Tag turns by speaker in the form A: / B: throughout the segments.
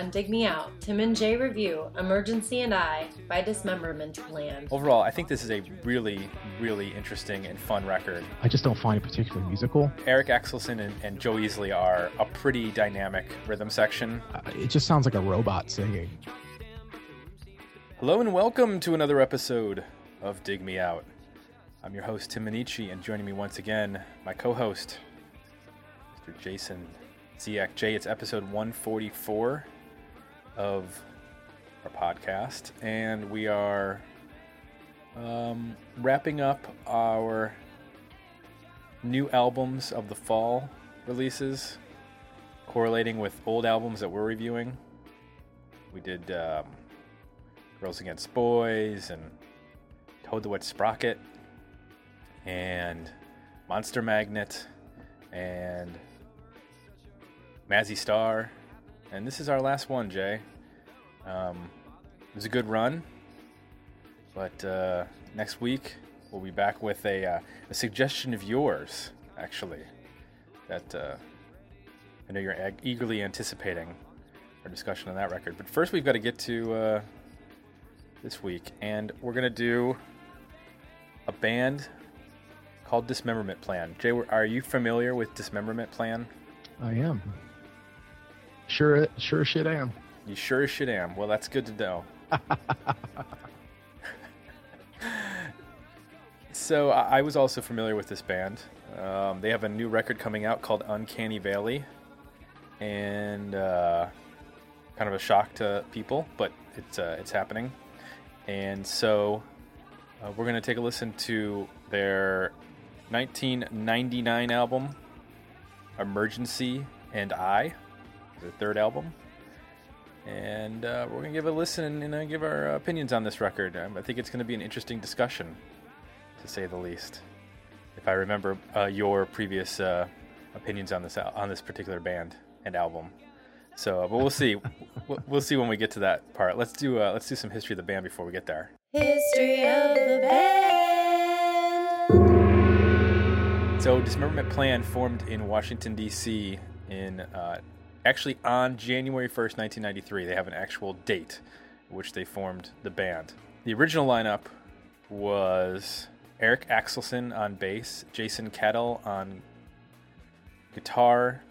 A: on Dig Me Out, Tim and Jay review Emergency and I by Dismemberment Plan.
B: Overall, I think this is a really, really interesting and fun record.
C: I just don't find it particularly musical.
B: Eric Axelson and, and Joe Easley are a pretty dynamic rhythm section.
C: Uh, it just sounds like a robot singing.
B: Hello and welcome to another episode of Dig Me Out. I'm your host, Tim Minneci, and joining me once again, my co host, Mr. Jason Ziak. Jay, it's episode 144 of our podcast, and we are um, wrapping up our new albums of the fall releases, correlating with old albums that we're reviewing. We did um, Girls Against Boys and Toad the Wet Sprocket and Monster Magnet and Mazzy Star. And this is our last one, Jay. Um, it was a good run, but uh, next week we'll be back with a, uh, a suggestion of yours, actually, that uh, I know you're ag- eagerly anticipating our discussion on that record. But first, we've got to get to uh, this week, and we're going to do a band called Dismemberment Plan. Jay, are you familiar with Dismemberment Plan?
C: I am. Sure, sure shit I am.
B: You sure as shit am. Well, that's good to know. so I was also familiar with this band. Um, they have a new record coming out called Uncanny Valley, and uh, kind of a shock to people, but it's uh, it's happening. And so uh, we're gonna take a listen to their 1999 album, Emergency and I, their third album. And uh, we're going to give a listen and uh, give our opinions on this record. Um, I think it's going to be an interesting discussion, to say the least. If I remember uh, your previous uh, opinions on this on this particular band and album, so but we'll see. we'll see when we get to that part. Let's do uh, let's do some history of the band before we get there.
A: History of the band.
B: So, Dismemberment Plan formed in Washington, D.C. in uh, actually on January 1st, 1993. They have an actual date which they formed the band. The original lineup was Eric Axelson on bass, Jason Caddell on guitar,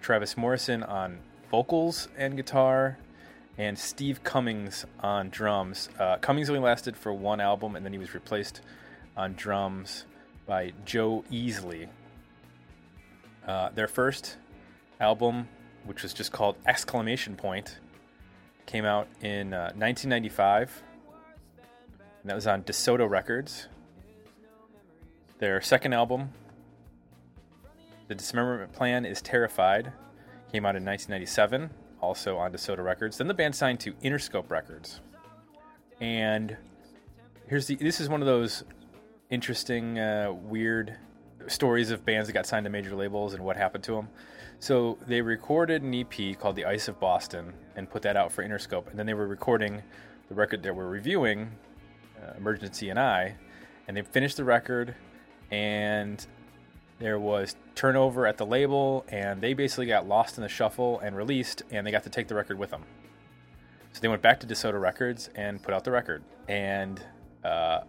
B: Travis Morrison on vocals and guitar, and Steve Cummings on drums. Uh, Cummings only lasted for one album, and then he was replaced on drums by Joe Easley. Uh, their first album, which was just called Exclamation Point, came out in uh, 1995, and that was on DeSoto Records. Their second album, The Dismemberment Plan is Terrified, came out in 1997, also on DeSoto Records. Then the band signed to Interscope Records. And here's the this is one of those interesting, uh, weird stories of bands that got signed to major labels and what happened to them. So they recorded an EP called The Ice of Boston and put that out for Interscope. And then they were recording the record that we're reviewing, uh, Emergency and I. And they finished the record, and there was turnover at the label, and they basically got lost in the shuffle and released, and they got to take the record with them. So they went back to DeSoto Records and put out the record. And uh,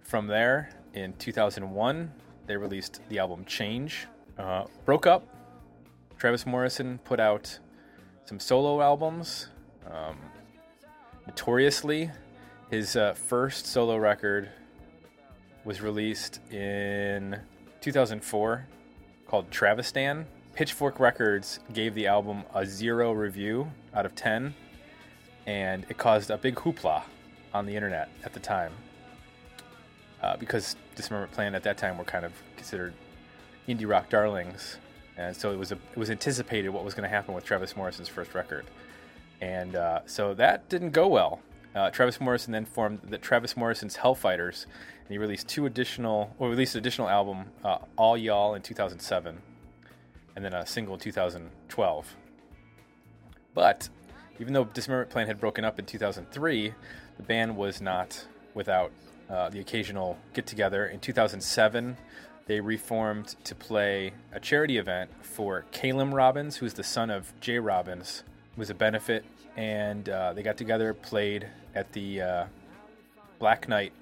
B: from there, in 2001, they released the album Change. Uh, broke up. Travis Morrison put out some solo albums. Um, notoriously, his uh, first solo record was released in 2004 called Travistan. Pitchfork Records gave the album a zero review out of 10, and it caused a big hoopla on the internet at the time uh, because Dismemberment Plan at that time were kind of considered indie rock darlings, and so it was a, it was anticipated what was going to happen with Travis Morrison's first record, and uh, so that didn't go well. Uh, Travis Morrison then formed the Travis Morrison's Hellfighters, and he released two additional, or released an additional album, uh, All Y'all in 2007, and then a single in 2012. But even though Dismemberment Plan had broken up in 2003, the band was not without uh, the occasional get together. In 2007, they reformed to play a charity event for Calum Robbins, who's the son of Jay Robbins, was a benefit, and uh, they got together, played at the uh, Black Knight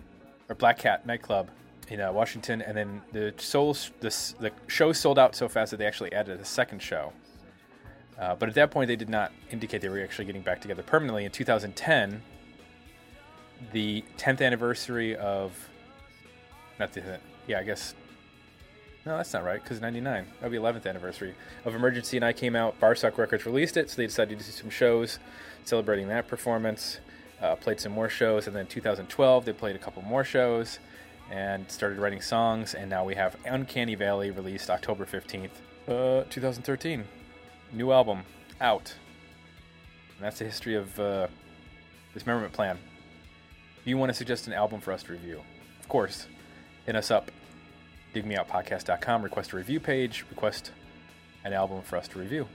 B: or Black Cat nightclub in uh, Washington, and then the soul the, the show sold out so fast that they actually added a second show. Uh, but at that point, they did not indicate they were actually getting back together permanently. In 2010, the 10th anniversary of not the yeah, I guess no, that's not right because 99 That would be 11th anniversary of Emergency and I came out. Barsuk Records released it, so they decided to do some shows celebrating that performance. Uh, played some more shows, and then 2012 they played a couple more shows and started writing songs. And now we have Uncanny Valley released October 15th, uh, 2013. New album out. And that's the history of uh, Dismemberment Plan. If you want to suggest an album for us to review, of course, hit us up. DigMeOutPodcast.com. Request a review page. Request an album for us to review.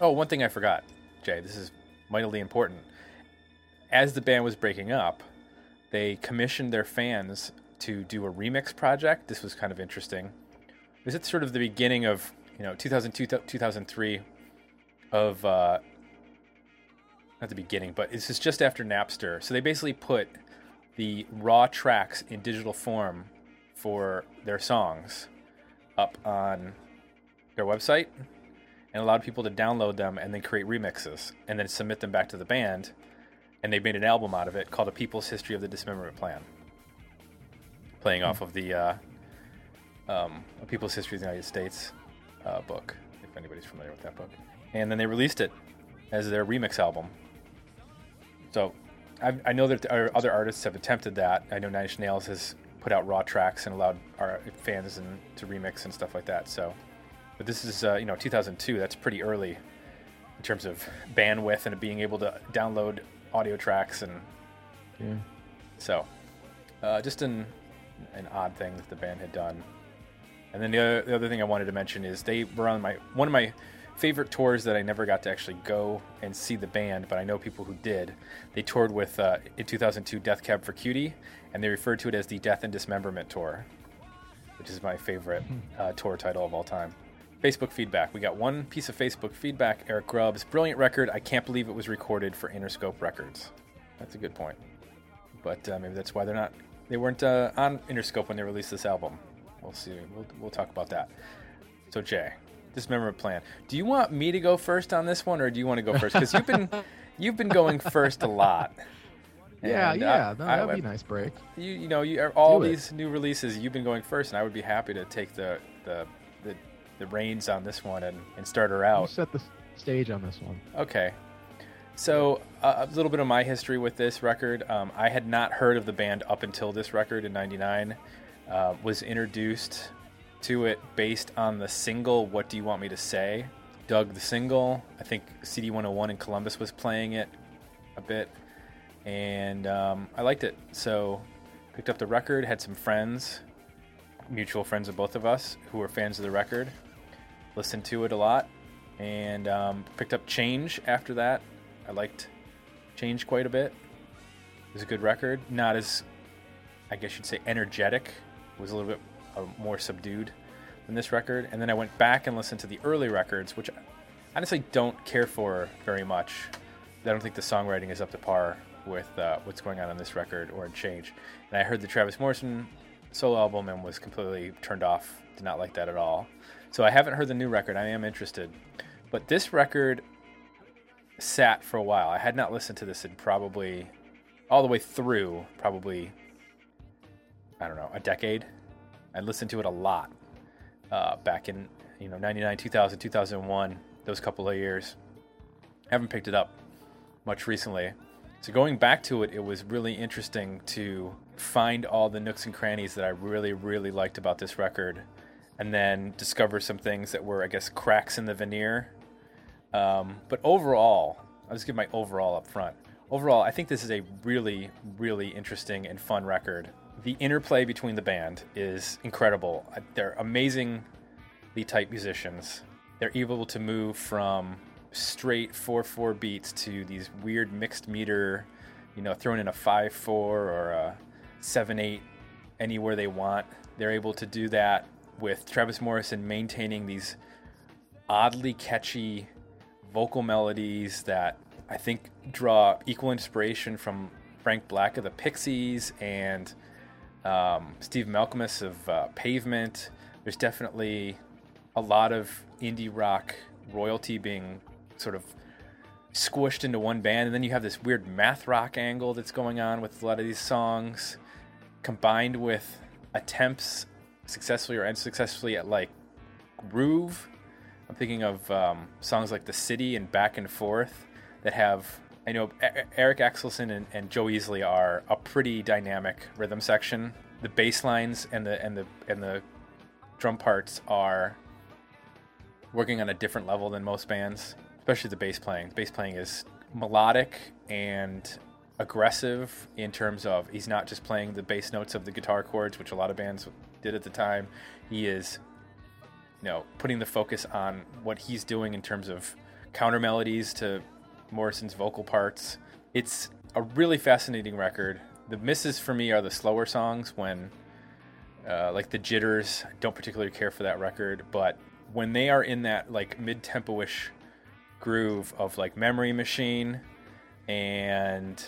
B: Oh, one thing I forgot, Jay. This is mightily important. As the band was breaking up, they commissioned their fans to do a remix project. This was kind of interesting. This is sort of the beginning of you know 2002 2003 of uh, not the beginning, but this is just after Napster. So they basically put the raw tracks in digital form for their songs up on their website and allowed people to download them and then create remixes and then submit them back to the band and they made an album out of it called A People's History of the Dismemberment Plan, playing off of the uh, um, A People's History of the United States uh, book, if anybody's familiar with that book. And then they released it as their remix album. So I, I know that other artists have attempted that. I know Nine Inch Nails has put out raw tracks and allowed our fans and, to remix and stuff like that. So, but this is uh, you know 2002. That's pretty early in terms of bandwidth and being able to download audio tracks and
C: yeah.
B: so uh, just an an odd thing that the band had done. And then the other, the other thing I wanted to mention is they were on my one of my favorite tours that I never got to actually go and see the band, but I know people who did. They toured with uh, in 2002 Death Cab for Cutie, and they referred to it as the Death and Dismemberment Tour, which is my favorite hmm. uh, tour title of all time. Facebook feedback. We got one piece of Facebook feedback. Eric Grubbs, brilliant record. I can't believe it was recorded for Interscope Records. That's a good point. But uh, maybe that's why they're not. They weren't uh, on Interscope when they released this album. We'll see. We'll, we'll talk about that. So Jay, Dismemberment Plan. Do you want me to go first on this one, or do you want to go first? Because you've been you've been going first a lot.
C: Yeah, and yeah, no, that would be a nice break.
B: You, you know, you all these new releases, you've been going first, and I would be happy to take the the the the reins on this one and, and start her out.
C: You set the stage on this one.
B: Okay. So uh, a little bit of my history with this record. Um, I had not heard of the band up until this record in '99. Uh, was introduced to it based on the single "What Do You Want Me to Say." Dug the single. I think CD 101 in Columbus was playing it a bit, and um, I liked it. So picked up the record. Had some friends, mutual friends of both of us, who were fans of the record listened to it a lot, and um, picked up Change after that. I liked Change quite a bit. It was a good record. Not as, I guess you'd say, energetic. It was a little bit uh, more subdued than this record. And then I went back and listened to the early records, which I honestly don't care for very much. I don't think the songwriting is up to par with uh, what's going on on this record or Change. And I heard the Travis Morrison solo album and was completely turned off. Did not like that at all. So I haven't heard the new record. I am interested. But this record sat for a while. I had not listened to this in probably all the way through, probably, I don't know, a decade. I listened to it a lot uh, back in, you know, 99, 2000, 2001, those couple of years. Haven't picked it up much recently. So going back to it, it was really interesting to find all the nooks and crannies that I really, really liked about this record and then discover some things that were, I guess, cracks in the veneer. Um, but overall, I'll just give my overall up front. Overall, I think this is a really, really interesting and fun record. The interplay between the band is incredible. They're amazingly tight musicians. They're able to move from straight 4 4 beats to these weird mixed meter, you know, throwing in a 5 4 or a 7 8 anywhere they want. They're able to do that with Travis Morrison maintaining these oddly catchy vocal melodies that I think draw equal inspiration from Frank Black of the Pixies and um, Steve Malkmus of uh, Pavement. There's definitely a lot of indie rock royalty being sort of squished into one band, and then you have this weird math rock angle that's going on with a lot of these songs, combined with attempts, successfully or unsuccessfully, at like groove. I'm thinking of um, songs like "The City" and "Back and Forth" that have. I know Eric Axelson and, and Joe Easley are a pretty dynamic rhythm section. The bass lines and the and the and the drum parts are working on a different level than most bands especially the bass playing. The bass playing is melodic and aggressive in terms of he's not just playing the bass notes of the guitar chords, which a lot of bands did at the time. He is, you know, putting the focus on what he's doing in terms of counter melodies to Morrison's vocal parts. It's a really fascinating record. The misses for me are the slower songs when, uh, like the jitters. I don't particularly care for that record, but when they are in that like mid-tempo-ish groove of like Memory Machine and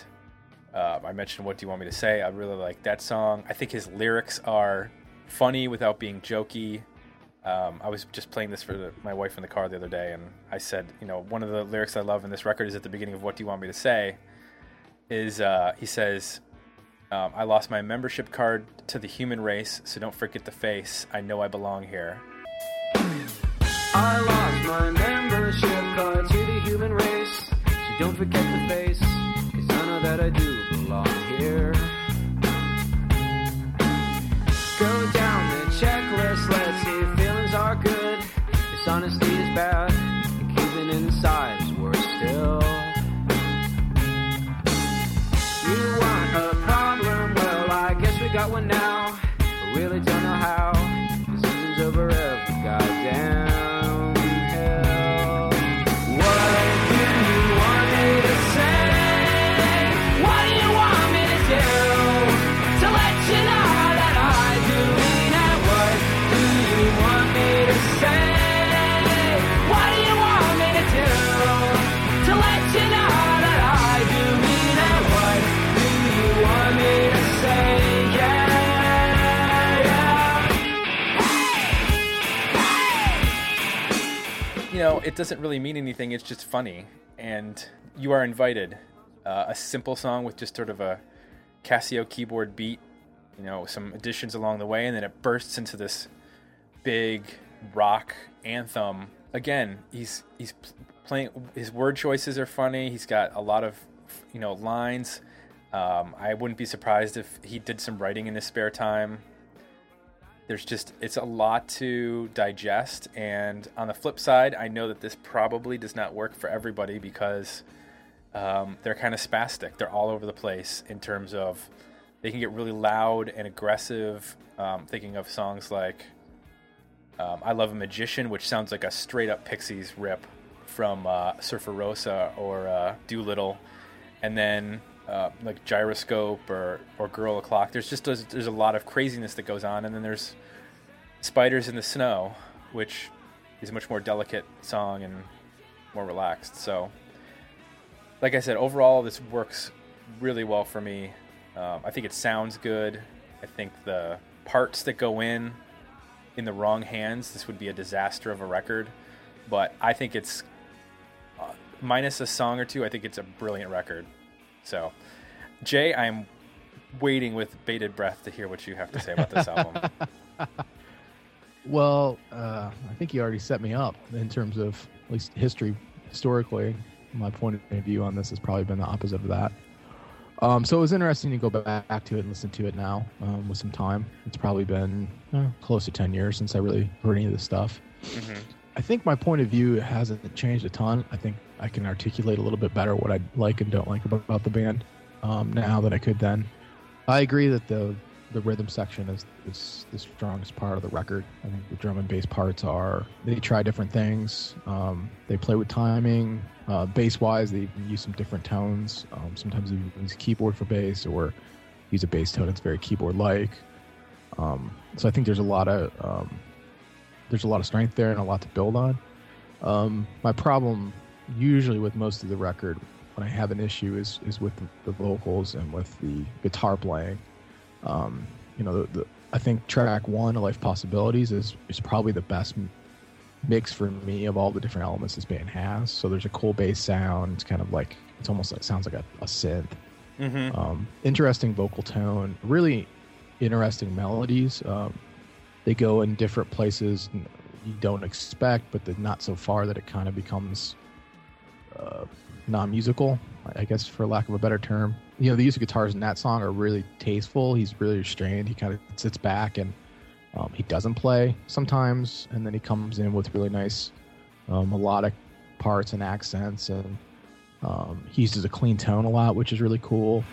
B: uh, I mentioned What Do You Want Me to Say? I really like that song. I think his lyrics are funny without being jokey. Um, I was just playing this for the, my wife in the car the other day, and I said, you know, one of the lyrics I love in this record is at the beginning of What Do You Want Me to Say? Is uh, he says, um, I lost my membership card to the human race, so don't forget the face. I know I belong here. I lost my membership card to the human race. So don't forget the face, cause I know that I do belong here. Go down the checklist, let's see if feelings are good. Dishonesty is bad, and keeping inside is worse still. You want a problem? Well, I guess we got one now. I really don't know how. It doesn't really mean anything. It's just funny, and you are invited. Uh, a simple song with just sort of a Casio keyboard beat, you know, some additions along the way, and then it bursts into this big rock anthem. Again, he's he's playing. His word choices are funny. He's got a lot of you know lines. Um, I wouldn't be surprised if he did some writing in his spare time there's just it's a lot to digest. And on the flip side i know that this probably does not work for everybody because um, they're kind of spastic. They're all over the place in terms of they can get really loud and aggressive. Um, thinking of songs like um, i love a magician which sounds like a straight up pixies rip from uh, surfer rosa or uh, doolittle. And then uh, like gyroscope or or girl o'clock. There's just there's, there's a lot of craziness that goes on, and then there's spiders in the snow, which is a much more delicate song and more relaxed. So, like I said, overall this works really well for me. Um, I think it sounds good. I think the parts that go in in the wrong hands, this would be a disaster of a record. But I think it's uh, minus a song or two. I think it's a brilliant record. So, Jay, I'm waiting with bated breath to hear what you have to say about this album.
C: well, uh, I think you already set me up in terms of at least history, historically. My point of view on this has probably been the opposite of that. Um, so it was interesting to go back to it and listen to it now um, with some time. It's probably been uh, close to 10 years since I really heard any of this stuff. Mm-hmm. I think my point of view hasn't changed a ton. I think I can articulate a little bit better what I like and don't like about, about the band um, now than I could then. I agree that the the rhythm section is, is the strongest part of the record. I think the drum and bass parts are they try different things. Um, they play with timing. Uh, bass wise, they use some different tones. Um, sometimes they use keyboard for bass or use a bass tone that's very keyboard like. Um, so I think there's a lot of um, there's a lot of strength there and a lot to build on. Um, my problem usually with most of the record, when I have an issue is is with the, the vocals and with the guitar playing. Um, you know, the, the, I think track one, "A Life Possibilities," is is probably the best mix for me of all the different elements this band has. So there's a cool bass sound. It's kind of like it's almost like sounds like a, a synth.
B: Mm-hmm.
C: Um, interesting vocal tone, really interesting melodies. Um, they go in different places you don't expect, but not so far that it kind of becomes uh, non-musical, I guess, for lack of a better term. You know, the use of guitars in that song are really tasteful. He's really restrained. He kind of sits back and um, he doesn't play sometimes, and then he comes in with really nice uh, melodic parts and accents, and um, he uses a clean tone a lot, which is really cool.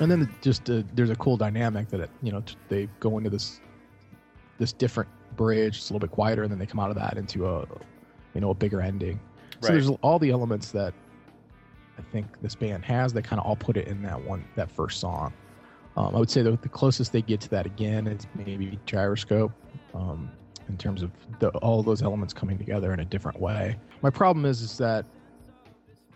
C: And then just uh, there's a cool dynamic that it, you know they go into this this different bridge it's a little bit quieter and then they come out of that into a you know a bigger ending. So
B: Right.
C: there's all the elements that i think this band has they kind of all put it in that one that first song. Um, i would say the, the closest they get to that again is maybe gyroscope um, in terms of the, all those elements coming together in a different way. My problem is is that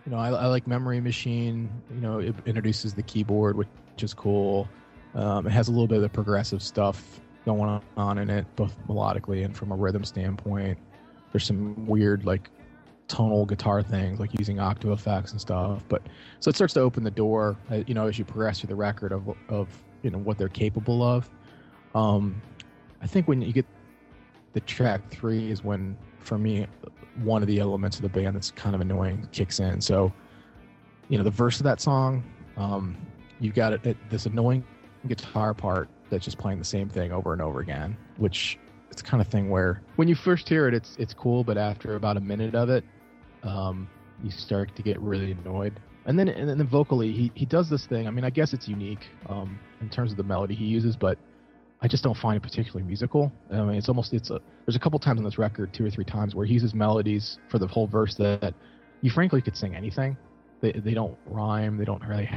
C: you know, I, I like Memory Machine. You know, it introduces the keyboard, which is cool. Um, it has a little bit of the progressive stuff going on in it, both melodically and from a rhythm standpoint. There's some weird, like, tonal guitar things, like using octave effects and stuff. But so it starts to open the door, uh, you know, as you progress through the record of, of you know, what they're capable of. Um, I think when you get the track three is when, for me, one of the elements of the band that's kind of annoying kicks in. So, you know, the verse of that song, um, you've got it, this annoying guitar part that's just playing the same thing over and over again, which it's kind of thing where when you first hear it, it's it's cool, but after about a minute of it, um, you start to get really annoyed. And then and then vocally, he he does this thing. I mean, I guess it's unique um, in terms of the melody he uses, but I just don't find it particularly musical. I mean, it's almost it's a there's a couple times on this record, two or three times, where he uses melodies for the whole verse that you frankly could sing anything. They they don't rhyme. They don't really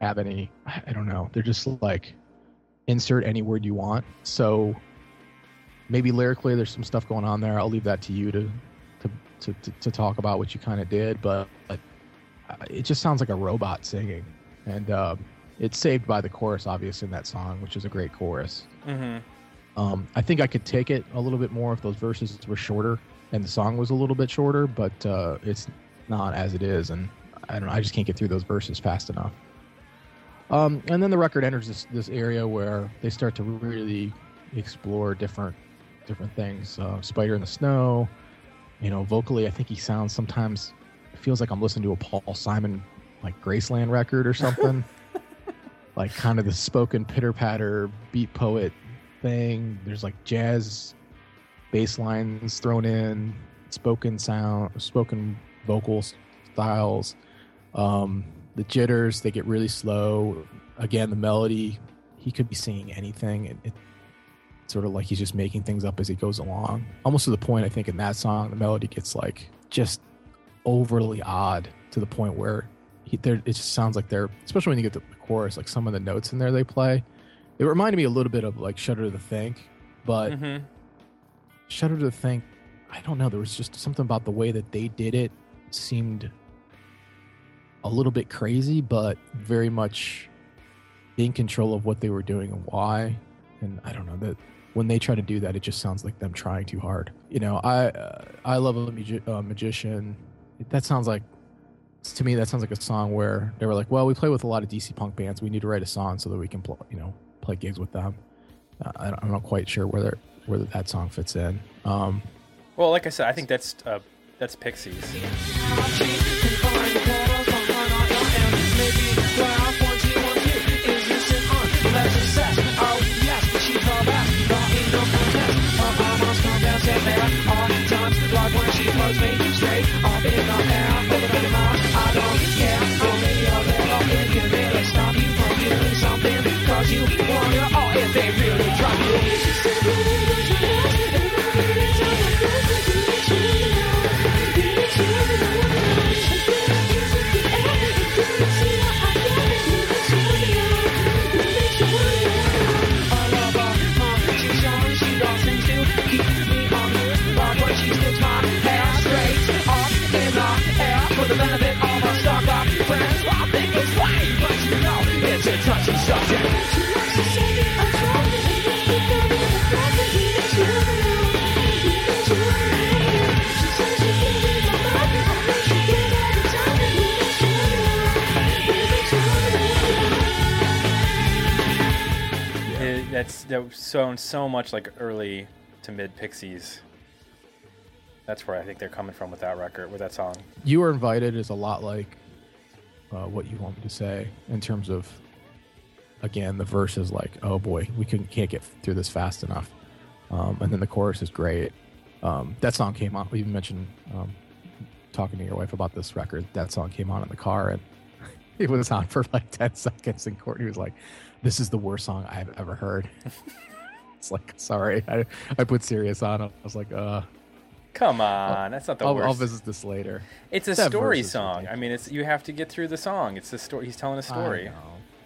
C: have any. I don't know. They're just like insert any word you want. So maybe lyrically, there's some stuff going on there. I'll leave that to you to to to, to, to talk about what you kind of did, but, but uh, it just sounds like a robot singing, and um, it's saved by the chorus, obviously, in that song, which is a great chorus.
B: Mm-hmm.
C: Um, I think I could take it a little bit more if those verses were shorter and the song was a little bit shorter, but uh, it's not as it is, and I don't know. I just can't get through those verses fast enough. Um, and then the record enters this this area where they start to really explore different different things. Uh, Spider in the Snow, you know, vocally, I think he sounds sometimes feels like I'm listening to a Paul Simon like Graceland record or something. like kind of the spoken pitter patter beat poet thing. There's like jazz bass lines thrown in, spoken sound, spoken vocal styles. Um, the jitters they get really slow. Again, the melody he could be singing anything. It, it sort of like he's just making things up as he goes along. Almost to the point I think in that song the melody gets like just overly odd to the point where he, there it just sounds like they're especially when you get to the chorus like some of the notes in there they play. It reminded me a little bit of like Shudder to Think, but
B: Mm-hmm.
C: Shudder to Think, I don't know. There was just something about the way that they did it seemed a little bit crazy, but very much in control of what they were doing and why. And I don't know that when they try to do that, it just sounds like them trying too hard. You know, I uh, I love a magi- uh, magician. That sounds like to me that sounds like a song where they were like, well, we play with a lot of DC punk bands. We need to write a song so that we can play, you know, play gigs with them. Uh, I don't- I'm not quite sure whether whether that song fits in. Um,
B: Well, like I said, I think that's uh, that's Pixies. That sounds so much like early to mid Pixies. That's where I think they're coming from with that record, with that song.
C: you were invited is a lot like uh, what you want me to say in terms of again the verse is like oh boy we can, can't get through this fast enough um, and then the chorus is great um, that song came on you mentioned um, talking to your wife about this record that song came on in the car and it was on for like 10 seconds and courtney was like this is the worst song i've ever heard it's like sorry i, I put Sirius on i was like uh
B: Come on, that's not the
C: I'll,
B: worst.
C: I'll visit this later
B: it's a
C: that
B: story song. I mean, it's you have to get through the song. It's the story. He's telling a story.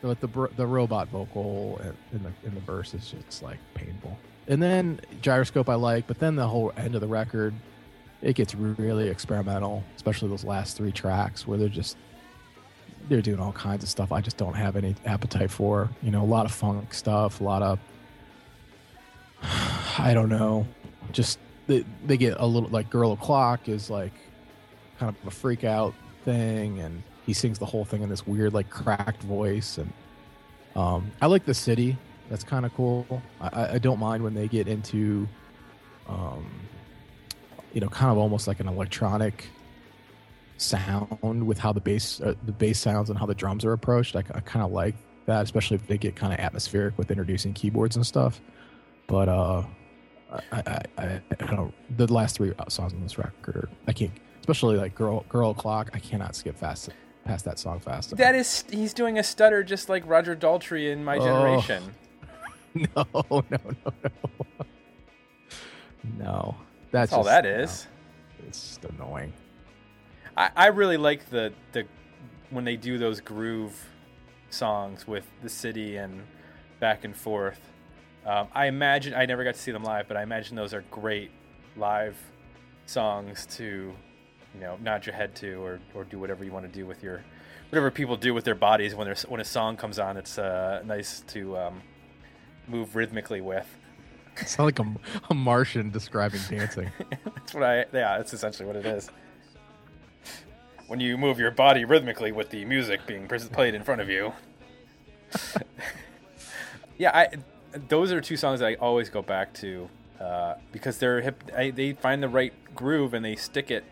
C: But the the robot vocal in the in the verse is just like painful. And then gyroscope I like, but then the whole end of the record, it gets really experimental, especially those last three tracks where they're just they're doing all kinds of stuff I just don't have any appetite for. You know, a lot of funk stuff, a lot of I don't know, just they, they get a little like Girl O'Clock is like kind of a freak out thing and he sings the whole thing in this weird like cracked voice and um, i like the city that's kind of cool I- I, don't mind when they get into um, you know kind of almost like an electronic sound with how the bass uh, the bass sounds and how the drums are approached i, I kind of like that especially if they get kind of atmospheric with introducing keyboards and stuff but uh I, I, I, I don't. The last three songs on this record, I can't. Especially like "Girl, Girl Clock," I cannot skip fast past that song fast.
B: That is, he's doing a stutter just like Roger Daltrey in My
C: Oh.
B: Generation.
C: no, no, no, no, no. That's
B: That's all
C: just-
B: that
C: no. It's just annoying.
B: I, I really like the the when they do those groove songs with the city and back and forth. Um, I imagine I never got to see them live, but I imagine those are great live songs to, you know, nod your head to or, or do whatever you want to do with your whatever people do with their bodies when there's when a song comes on. It's uh, nice to um, move rhythmically with.
C: It's like a, a Martian describing dancing.
B: That's what I yeah. That's essentially what it is. When you move your body rhythmically with the music being played in front of you. yeah, I those are two songs I always go back to uh, because they're hip. I, they find the right groove and they stick it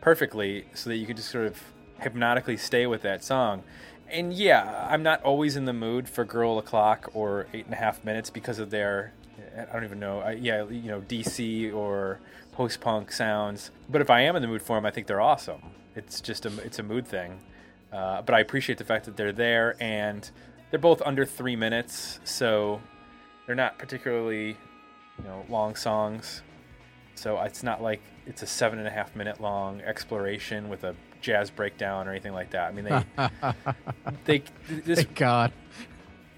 B: perfectly so that you can just sort of hypnotically stay with that song. And yeah, I'm not always in the mood for "Girl O'clock" or Eight and a Half Minutes because of their I don't even know. I, yeah, you know, DC or post punk sounds. But if I am in the mood for them, I think they're awesome. It's just a it's a mood thing. Uh, but I appreciate the fact that they're there and they're both under three minutes, so they're not particularly you know long songs. So it's not like it's a seven and a half minute long exploration with a jazz breakdown or anything like that. I mean, they they this
C: Thank God.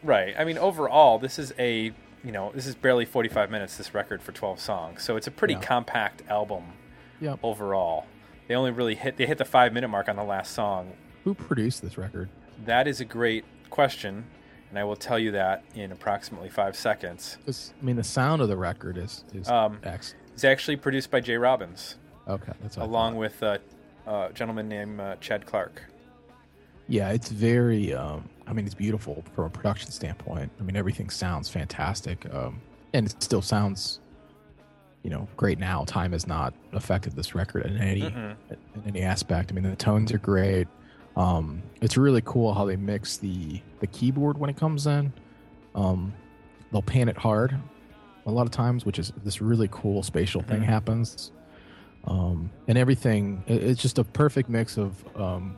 B: Right. I mean, overall, this is a you know, this is barely 45 minutes. This record for 12 songs, so it's a pretty
C: Yeah.
B: compact album
C: Yep.
B: overall. They only really hit they hit the five minute mark on the last song.
C: Who produced this record?
B: That is a great question, and I will tell you that in approximately five seconds.
C: I mean, the sound of the record is is
B: Um,
C: X.
B: It's actually produced by Jay Robbins,
C: Okay, that's
B: along with uh, a gentleman named uh, Chad Clark.
C: Yeah, it's very. Um, I mean, it's beautiful from a production standpoint. I mean, everything sounds fantastic, um, and it still sounds, you know, great now. Time has not affected this record in any
B: Mm-mm.
C: in any aspect. I mean, the tones are great. Um, it's really cool how they mix the the keyboard when it comes in. Um, they'll pan it hard a lot of times, which is this really cool spatial thing
B: Mhm.
C: happens. Um, and everything, it- it's just a perfect mix of um,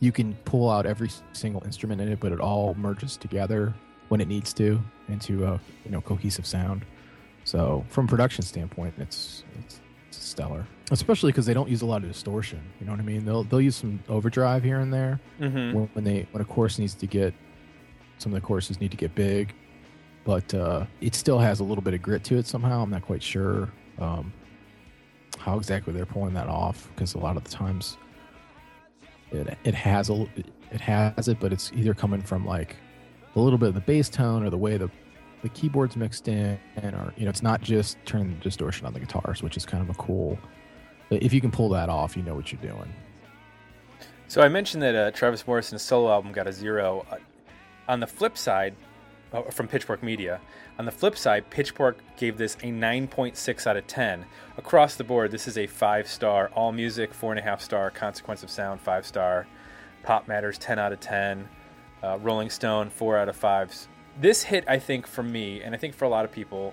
C: you can pull out every single instrument in it, but it all merges together when it needs to into a you know cohesive sound. So from a production standpoint, it's it's, it's stellar, especially because they don't use a lot of distortion. You know what I mean? They'll they'll use some overdrive here and there
B: Mm-hmm.
C: when, when they when a chorus needs to get some of the choruses need to get big, but uh, it still has a little bit of grit to it somehow. I'm not quite sure um, how exactly they're pulling that off because a lot of the times it it has a it has it, but it's either coming from like a little bit of the bass tone or the way the the keyboards mixed in, or you know, it's not just turning the distortion on the guitars, which is kind of a cool. If you can pull that off, you know what you're doing.
B: So I mentioned that uh, Travis Morrison's solo album got a zero. Uh, on the flip side, uh, from Pitchfork Media, on the flip side, Pitchfork gave this a 9.6 out of 10. Across the board, this is a five star. All music, four and a half star. Consequence of Sound, five star. Pop Matters, 10 out of 10. Uh, Rolling Stone, four out of fives. This hit, I think, for me, and I think for a lot of people,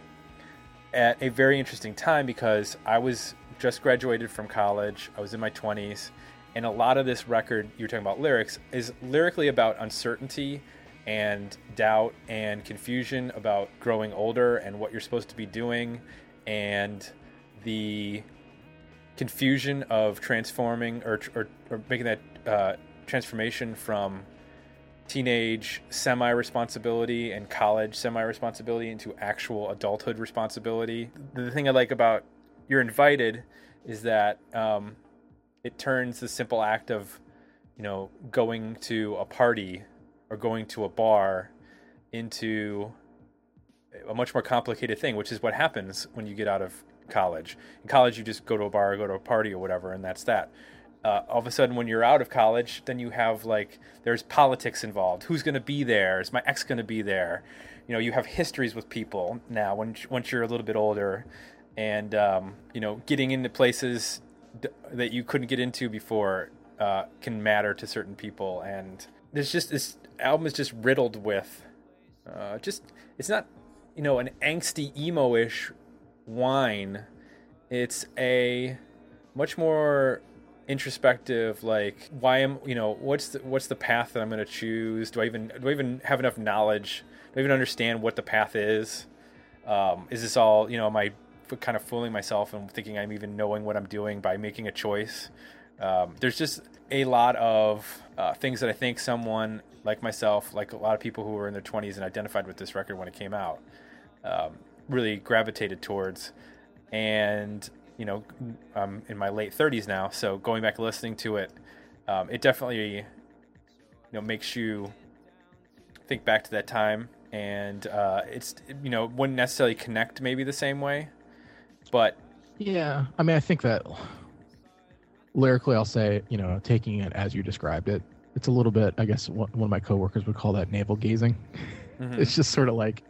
B: at a very interesting time because I was just graduated from college. I was in my 20s. And a lot of this record, you're talking about lyrics, is lyrically about uncertainty and doubt and confusion about growing older and what you're supposed to be doing and the confusion of transforming or, or, or making that uh, transformation from teenage semi responsibility and college semi responsibility into actual adulthood responsibility. The thing I like about You're Invited is that um, it turns the simple act of, you know, going to a party or going to a bar into a much more complicated thing, which is what happens when you get out of college. In college, you just go to a bar or go to a party or whatever, and that's that. Uh, all of a sudden, when you're out of college, then you have like there's politics involved. Who's going to be there? Is my ex going to be there? You know, you have histories with people now. When once you're a little bit older, and um, you know, getting into places d- that you couldn't get into before uh, can matter to certain people. And there's just this album is just riddled with uh, just it's not you know an angsty emo-ish whine. It's a much more introspective like why am you know what's the what's the path that i'm going to choose? Do i even do i even have enough knowledge? Do i even understand what the path is? Um, is this all you know am i kind of fooling myself and thinking i'm even knowing what i'm doing by making a choice? Um, there's just a lot of uh, things that i think someone like myself like a lot of people who were in their 20s and identified with this record when it came out um, really gravitated towards. And you know i'm in my late 30s now so going back and listening to it um, it definitely you know makes you think back to that time and uh, it's you know wouldn't necessarily connect maybe the same way but
C: Yeah, I mean, I think that lyrically, I'll say, you know, taking it as you described it, it's a little bit. I guess one one of my coworkers would call that navel gazing.
B: mhm.
C: It's just sort of like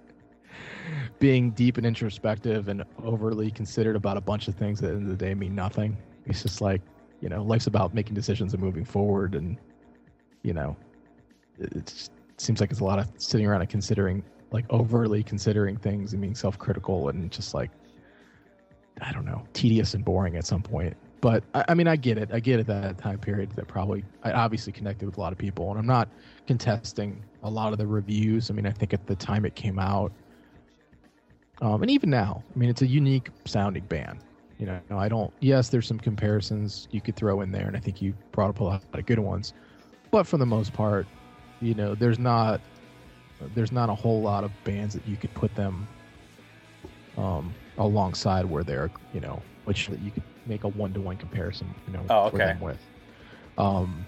C: being deep and introspective and overly considered about a bunch of things that at the end of the day mean nothing. It's just like, you know, life's about making decisions and moving forward, and you know, it, seems like it's a lot of sitting around and considering, like overly considering things and being self-critical and just like I don't know, tedious and boring at some point. But I, I mean, I get it. I get it that time period that probably I obviously connected with a lot of people, and I'm not contesting a lot of the reviews. I mean, I think at the time it came out, um, and even now, I mean, it's a unique sounding band. You know, I don't. Yes, there's some comparisons you could throw in there, and I think you brought up a lot of good ones. But for the most part, you know, there's not there's not a whole lot of bands that you could put them um, alongside where they're you know which you could make a one to one comparison you know
B: Oh, okay.
C: with. Um,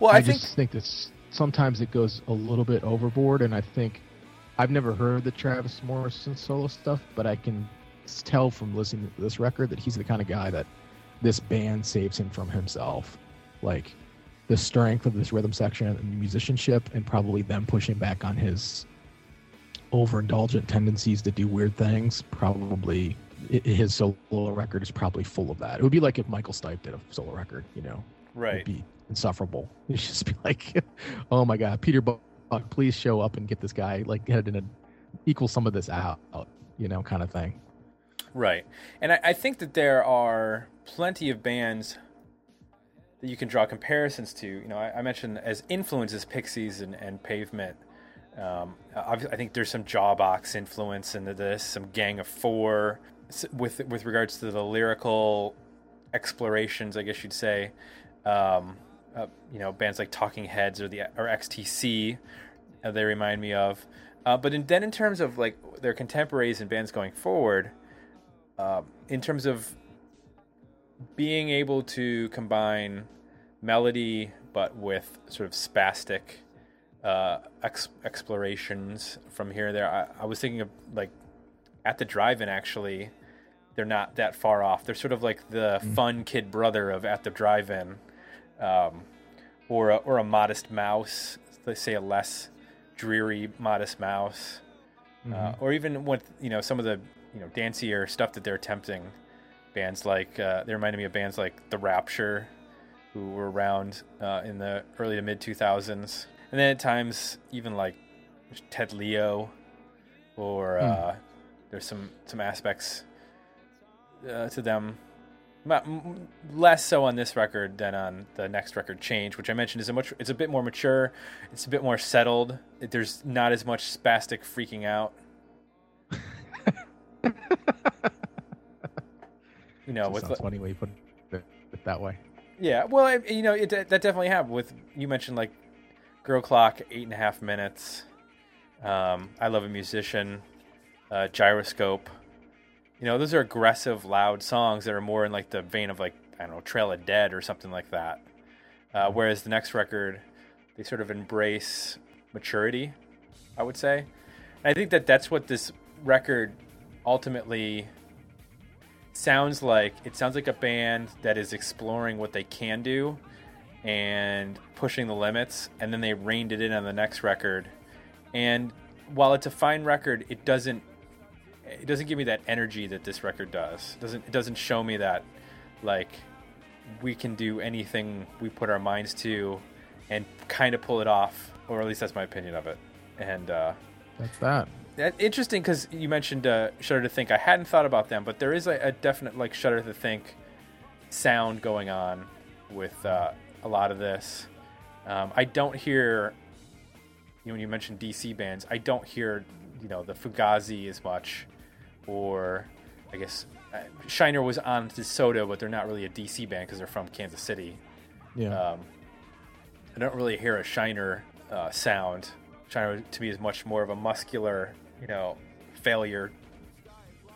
B: Well,
C: I,
B: I, think
C: just think that sometimes it goes a little bit overboard, and I think I've never heard the Travis Morrison solo stuff, but I can tell from listening to this record that he's the kind of guy that this band saves him from himself, like the strength of this rhythm section and musicianship, and probably them pushing back on his overindulgent tendencies to do weird things. Probably his solo record is probably full of that. It would be like if Michael Stipe did a solo record, you know
B: Right.
C: It would be insufferable. You'd just be like, oh my god, Peter Buck, please show up and get this guy like head in a equal some of this out, you know, kind of thing.
B: Right. And I, I think that there are plenty of bands that you can draw comparisons to. You know, I, I mentioned as influences Pixies and, and Pavement. Um, obvi- I think there's some Jawbox influence into this, some Gang of Four, with with regards to the lyrical explorations, I guess you'd say. Um, uh, you know, bands like Talking Heads or the or XTC, uh, they remind me of. Uh, but in, then in terms of like their contemporaries and bands going forward, uh, in terms of being able to combine melody but with sort of spastic uh, ex- explorations from here and there. I, I was thinking of like at the drive-in actually, they're not that far off. They're sort of like the fun kid brother of at the drive-in, um, or a, or a modest mouse. Let's say a less dreary modest mouse, uh, or even with you know some of the you know dancier stuff that they're attempting. Bands like uh, they reminded me of bands like The Rapture, who were around uh, in the early to mid 2000s, and then at times even like Ted Leo, or uh, there's some some aspects uh, to them. Less so on this record than on the next record, Change, which I mentioned is a much. It's a bit more mature. It's a bit more settled. There's not as much spastic freaking out. you know, with
C: sounds funny when you put it that way.
B: yeah, well, you know, it, that definitely happened with you mentioned like Girl O'Clock, eight and a half minutes. Um, I love a magician, uh, Gyroscope. You know, those are aggressive, loud songs that are more in like the vein of like I don't know, Trail of Dead or something like that. Uh, whereas the next record, they sort of embrace maturity, I would say. And I think that that's what this record ultimately sounds like. It sounds like a band that is exploring what they can do and pushing the limits, and then they reined it in on the next record. And while it's a fine record, it doesn't it doesn't give me that energy that this record does. It doesn't it doesn't show me that like we can do anything we put our minds to and kind of pull it off, or at least that's my opinion of it. And uh,
C: That's that.
B: that, interesting because you mentioned uh, Shudder to Think. I hadn't thought about them, but there is a, a definite like Shudder to Think sound going on with uh, a lot of this. Um, I don't hear you know, when you mentioned DC bands. I don't hear you know the Fugazi as much, or I guess uh, Shiner was on DeSoto, but they're not really a DC band because they're from Kansas City.
C: Yeah.
B: Um, I don't really hear a Shiner uh, sound. Shiner to me is much more of a muscular, you know, failure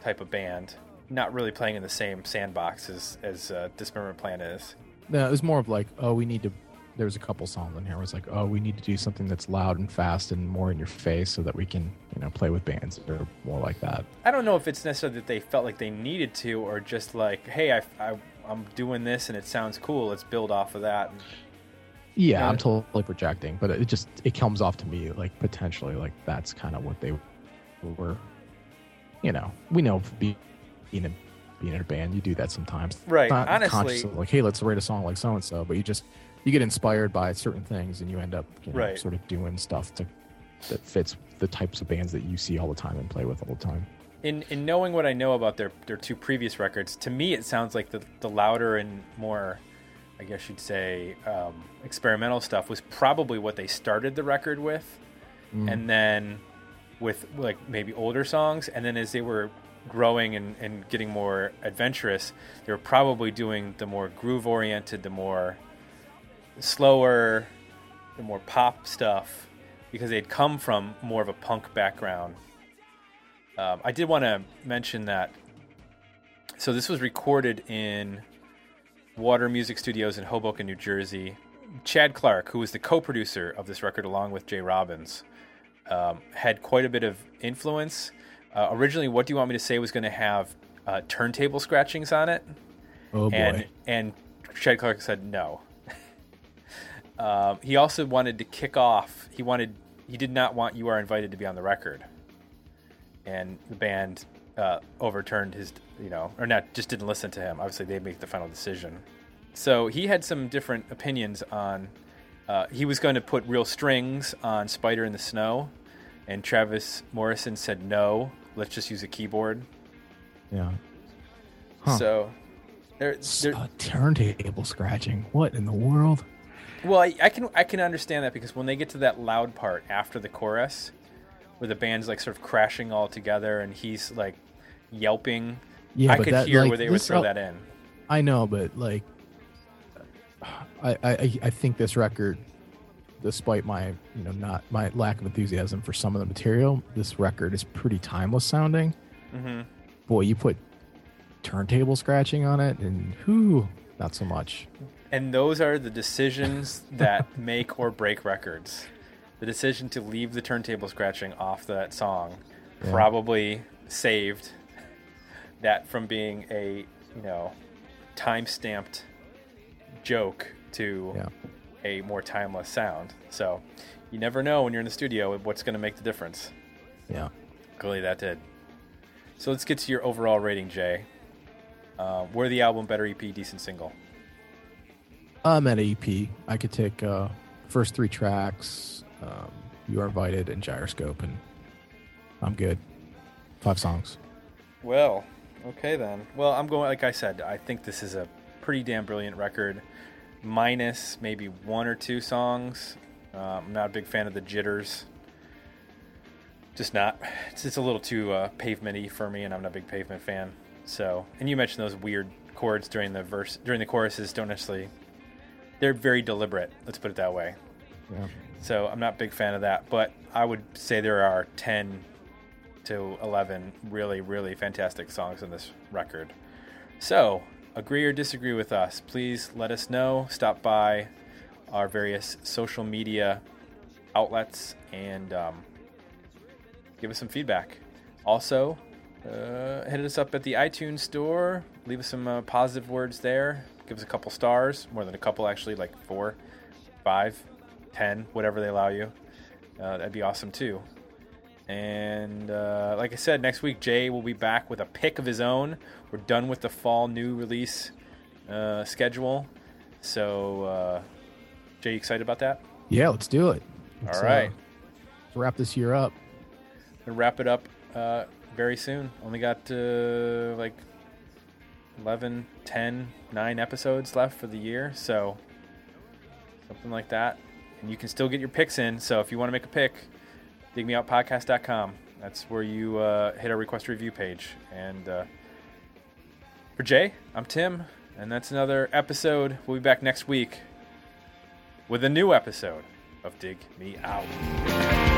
B: type of band. Not really playing in the same sandbox as as uh, Dismemberment Plan is.
C: No, it was more of like, oh, we need to. There was a couple songs in here. Was like, oh, we need to do something that's loud and fast and more in your face, so that we can, you know, play with bands that are more like that.
B: I don't know if it's necessarily that they felt like they needed to, or just like, hey, I, I I'm doing this and it sounds cool. Let's build off of that.
C: Yeah,
B: Yeah.
C: I'm totally projecting, but it just it comes off to me like potentially like that's kind of what they were. You know, we know being in a being in a band, you do that sometimes.
B: Right,
C: Not
B: honestly-
C: like, hey, let's write a song like so and so, but you just you get inspired by certain things, and you end up you know,
B: Right.
C: sort of doing stuff to that fits the types of bands that you see all the time and play with all the time.
B: in in knowing what I know about their their two previous records, to me it sounds like the the louder and more, I guess you'd say, um, experimental stuff was probably what they started the record with, and then with like maybe older songs, and then as they were growing and, and getting more adventurous, they were probably doing the more groove oriented, the more slower, the more pop stuff, because they'd come from more of a punk background Um, I did want to mention that. So this was recorded in Water Music Studios in Hoboken, New Jersey. Chad Clark, who was the co-producer of this record along with J. Robbins, um, had quite a bit of influence. Uh, originally, "What Do You Want Me to Say" was going to have uh, turntable scratchings on it,
C: Oh boy.
B: and and Chad Clark said no. Um, he also wanted to kick off. He wanted. He did not want "You Are Invited" to be on the record, and the band uh, overturned his. You know, or not, just didn't listen to him. Obviously, they make the final decision. So he had some different opinions on. Uh, he was going to put real strings on "Spider in the Snow," and Travis Morrison said no. Let's just use a keyboard.
C: yeah. Huh.
B: So, there,
C: uh, turntable scratching. What in the world?
B: Well, I, I can I can understand that because when they get to that loud part after the chorus, where the band's like sort of crashing all together and he's like yelping,
C: Yeah,
B: I could
C: that,
B: hear
C: like,
B: where they would throw
C: al-
B: that in.
C: I know, but like, I, I I think this record, despite my you know not my lack of enthusiasm for some of the material, this record is pretty timeless sounding.
B: hmm
C: Boy, you put turntable scratching on it, and whoo, not so much.
B: And those are the decisions that make or break records. The decision to leave the turntable scratching off that song
C: Yeah.
B: probably saved that from being a you know time stamped joke to
C: Yeah.
B: a more timeless sound. So you never know when you're in the studio what's going to make the difference.
C: Yeah.
B: Clearly that did. So let's get to your overall rating, Jay. Uh, were the album better EP, decent single?
C: I'm at EP. I could take uh, first three tracks. Um, you are invited and gyroscope, and I'm good. Five songs.
B: Well, okay then. Well, I'm going like I said. I think this is a pretty damn brilliant record, minus maybe one or two songs. Uh, I'm not a big fan of the jitters. Just not. It's, it's a little too uh, pavement-y for me, and I'm not a big pavement fan. So, and you mentioned those weird chords during the verse, during the choruses. Don't necessarily. They're very deliberate. Let's put it that way.
C: Yeah.
B: So I'm not a big fan of that, but I would say there are 10 to 11 really, really fantastic songs on this record. So, agree or disagree with us, please let us know. Stop by our various social media outlets and um, give us some feedback. Also, uh, hit us up at the iTunes store. Leave us some uh, positive words there. Give us a couple stars, more than a couple, actually, like four, five, ten, whatever they allow you. Uh, that'd be awesome too. And uh, like I said, next week Jay will be back with a pick of his own. We're done with the fall new release uh, schedule. So, uh, Jay, you excited about that?
C: Yeah, let's do it. Let's,
B: All right.
C: uh, let's wrap this year up.
B: Gonna wrap it up uh, very soon. Only got uh, like 11, 10, 9 episodes left for the year. So, something like that. And you can still get your picks in. So, if you want to make a pick, digmeoutpodcast.com. That's where you uh, hit our request review page. And uh, for Jay, I'm Tim. And that's another episode. We'll be back next week with a new episode of Dig Me Out.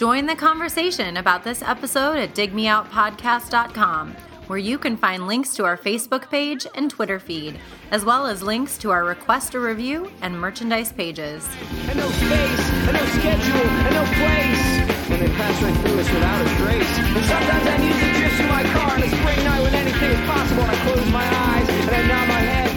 A: Join the conversation about this episode at digmeoutpodcast.com, where you can find links to our Facebook page and Twitter feed, as well as links to our request a review and merchandise pages.
D: And no space, and no schedule, and no place. They pass right through us without a trace. And sometimes I need my car on a spring night when anything is possible, and I close my eyes and I nod my head.